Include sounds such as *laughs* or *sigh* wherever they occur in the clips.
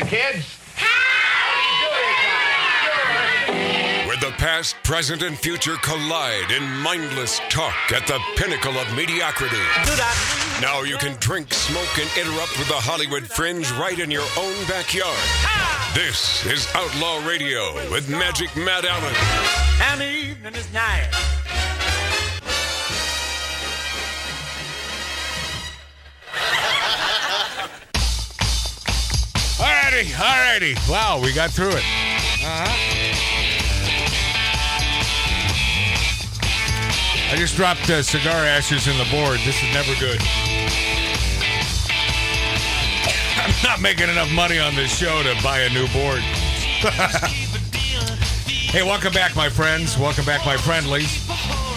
Listen, kids. Where the past, present, and future collide in mindless talk at the pinnacle of mediocrity. Now you can drink, smoke, and interrupt with the Hollywood fringe right in your own backyard. This is Outlaw Radio with Magic Matt Allen. And the evening is nigh. Alrighty, alrighty. Wow, we got through it. Uh-huh. I just dropped uh, cigar ashes in the board. This is never good. *laughs* I'm not making enough money on this show to buy a new board. *laughs* hey, welcome back, my friends. Welcome back, my friendlies.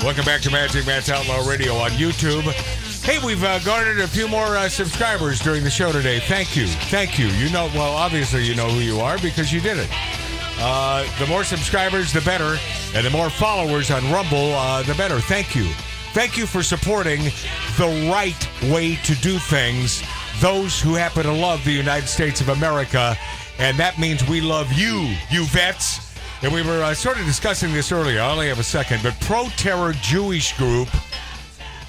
Welcome back to Magic Matt's Outlaw Radio on YouTube. Hey, we've uh, garnered a few more uh, subscribers during the show today. Thank you. Thank you. You know, well, obviously, you know who you are because you did it. Uh, the more subscribers, the better. And the more followers on Rumble, uh, the better. Thank you. Thank you for supporting the right way to do things. Those who happen to love the United States of America. And that means we love you, you vets. And we were uh, sort of discussing this earlier. I only have a second. But Pro Terror Jewish Group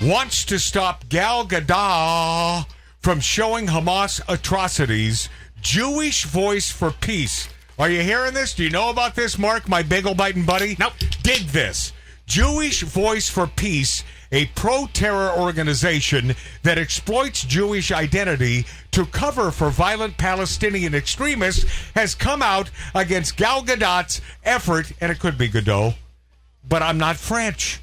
wants to stop Gal Gadot from showing Hamas atrocities. Jewish Voice for Peace. Are you hearing this? Do you know about this, Mark, my bagel biting buddy? Nope. Dig this. Jewish Voice for Peace, a pro terror organization that exploits Jewish identity to cover for violent Palestinian extremists, has come out against Gal Gadot's effort, and it could be Godot, but I'm not French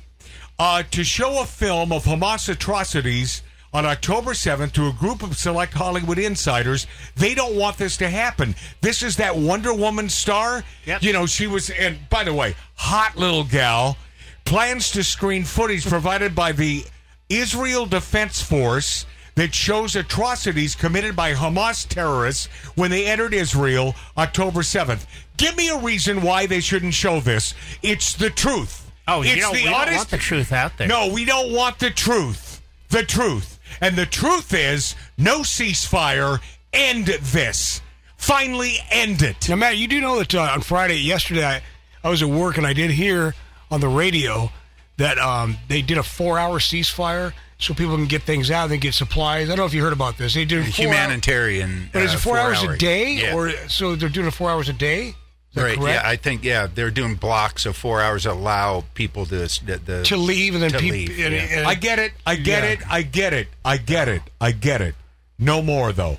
uh, to show a film of Hamas atrocities on October 7th to a group of select Hollywood insiders. They don't want this to happen. This is that Wonder Woman star. Yep. You know, she was, and by the way, hot little gal. Plans to screen footage provided by the Israel Defense Force that shows atrocities committed by Hamas terrorists when they entered Israel October 7th. Give me a reason why they shouldn't show this. It's the truth. Oh, it's don't, the we don't honest want the truth out there. no, we don't want the truth. The truth. And the truth is no ceasefire. End this. Finally end it. Now, Matt, you do know that uh, on Friday, yesterday, I, I was at work and I did hear on the radio that um, they did a four-hour ceasefire so people can get things out and get supplies. I don't know if you heard about this. They did four humanitarian. But is uh, it four, hours hour- a day, Yeah. or so they're doing it four hours a day? Is that right? correct? Yeah, I think yeah they're doing blocks of four hours that allow people to the, the to leave and then to people. leave, and- yeah. and- I get it. I get Yeah. it. I get it. I get it. I get it. No more though.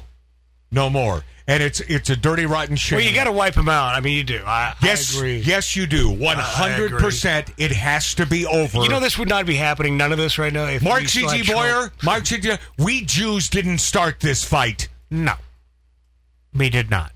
No more. And it's it's a dirty rotten shame. well, you got to wipe them out. I mean, you do. I, Yes, I agree. yes, you do. One hundred percent. It has to be over. You know, this would not be happening. None of this right now. If Mark we C.G. had Trump. Boyer, Mark C.G. We Jews didn't start this fight. No. We did not.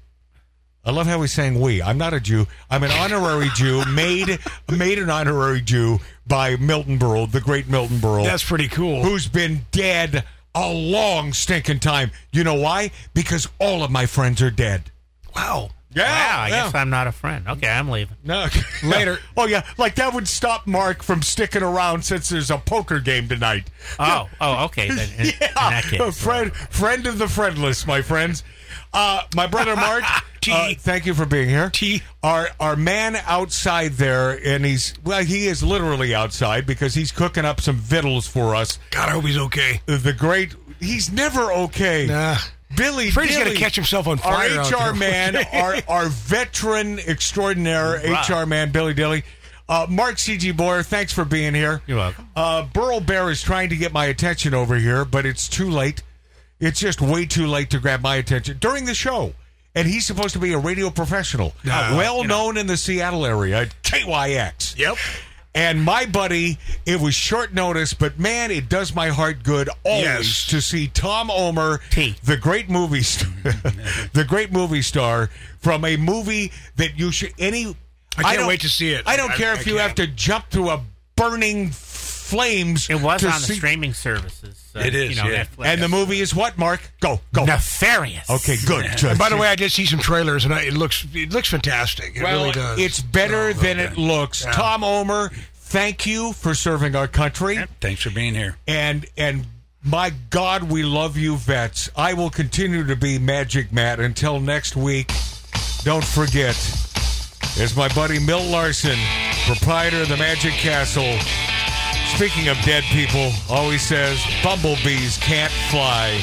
I love how he's saying we. I'm not a Jew. I'm an honorary Jew, made made an honorary Jew by Milton Berle, the great Milton Berle, That's pretty cool. who's been dead a long stinking time. You know why? Because all of my friends are dead. wow. Yeah, wow, I yeah. guess I'm not a friend. Okay, I'm leaving. No, *laughs* *laughs* Later. Oh yeah, like that would stop Mark from sticking around since there's a poker game tonight. Oh, oh, okay. Then, in, *laughs* in that case, friend, friend of the friendless, my friends. Uh, my brother Mark, T. uh, thank you for being here. T. Our our man outside there, and he's well, he is literally outside because he's cooking up some victuals for us. God, I hope he's okay. The great, he's never okay. Nah. Billy, he's Dilly, gonna catch himself on fire Our HR man, *laughs* our our veteran extraordinaire. HR man, Billy Dilly. Uh, Mark C.G. Boyer, thanks for being here. You're welcome. Uh, Burl Bear is trying to get my attention over here, but it's too late. It's just way too late to grab my attention during the show. And he's supposed to be a radio professional, Yeah, well known in the Seattle area at KYX. Yep. And my buddy, it was short notice, but man, it does my heart good always Yes. to see Tom Omer, T. the great movie, st- *laughs* the great movie star from a movie that you should any. I can't don't- wait to see it. I don't I- care I if you can't. have to jump through a burning flames. It was to on the streaming services. Uh, It is, you know, yeah. Netflix. And the movie is what? Mark, go go. nefarious. Okay, good. And by the way, I did see some trailers, and I, it looks it looks fantastic. It well, really does. it's better than it looks. Yeah. Tom Omer, thank you for serving our country. Thanks for being here. and and My God, we love you, vets. I will continue to be Magic Matt until next week. Don't forget, as my buddy Milt Larsen, proprietor of the Magic Castle, speaking of dead people, always says, bumblebees can't fly.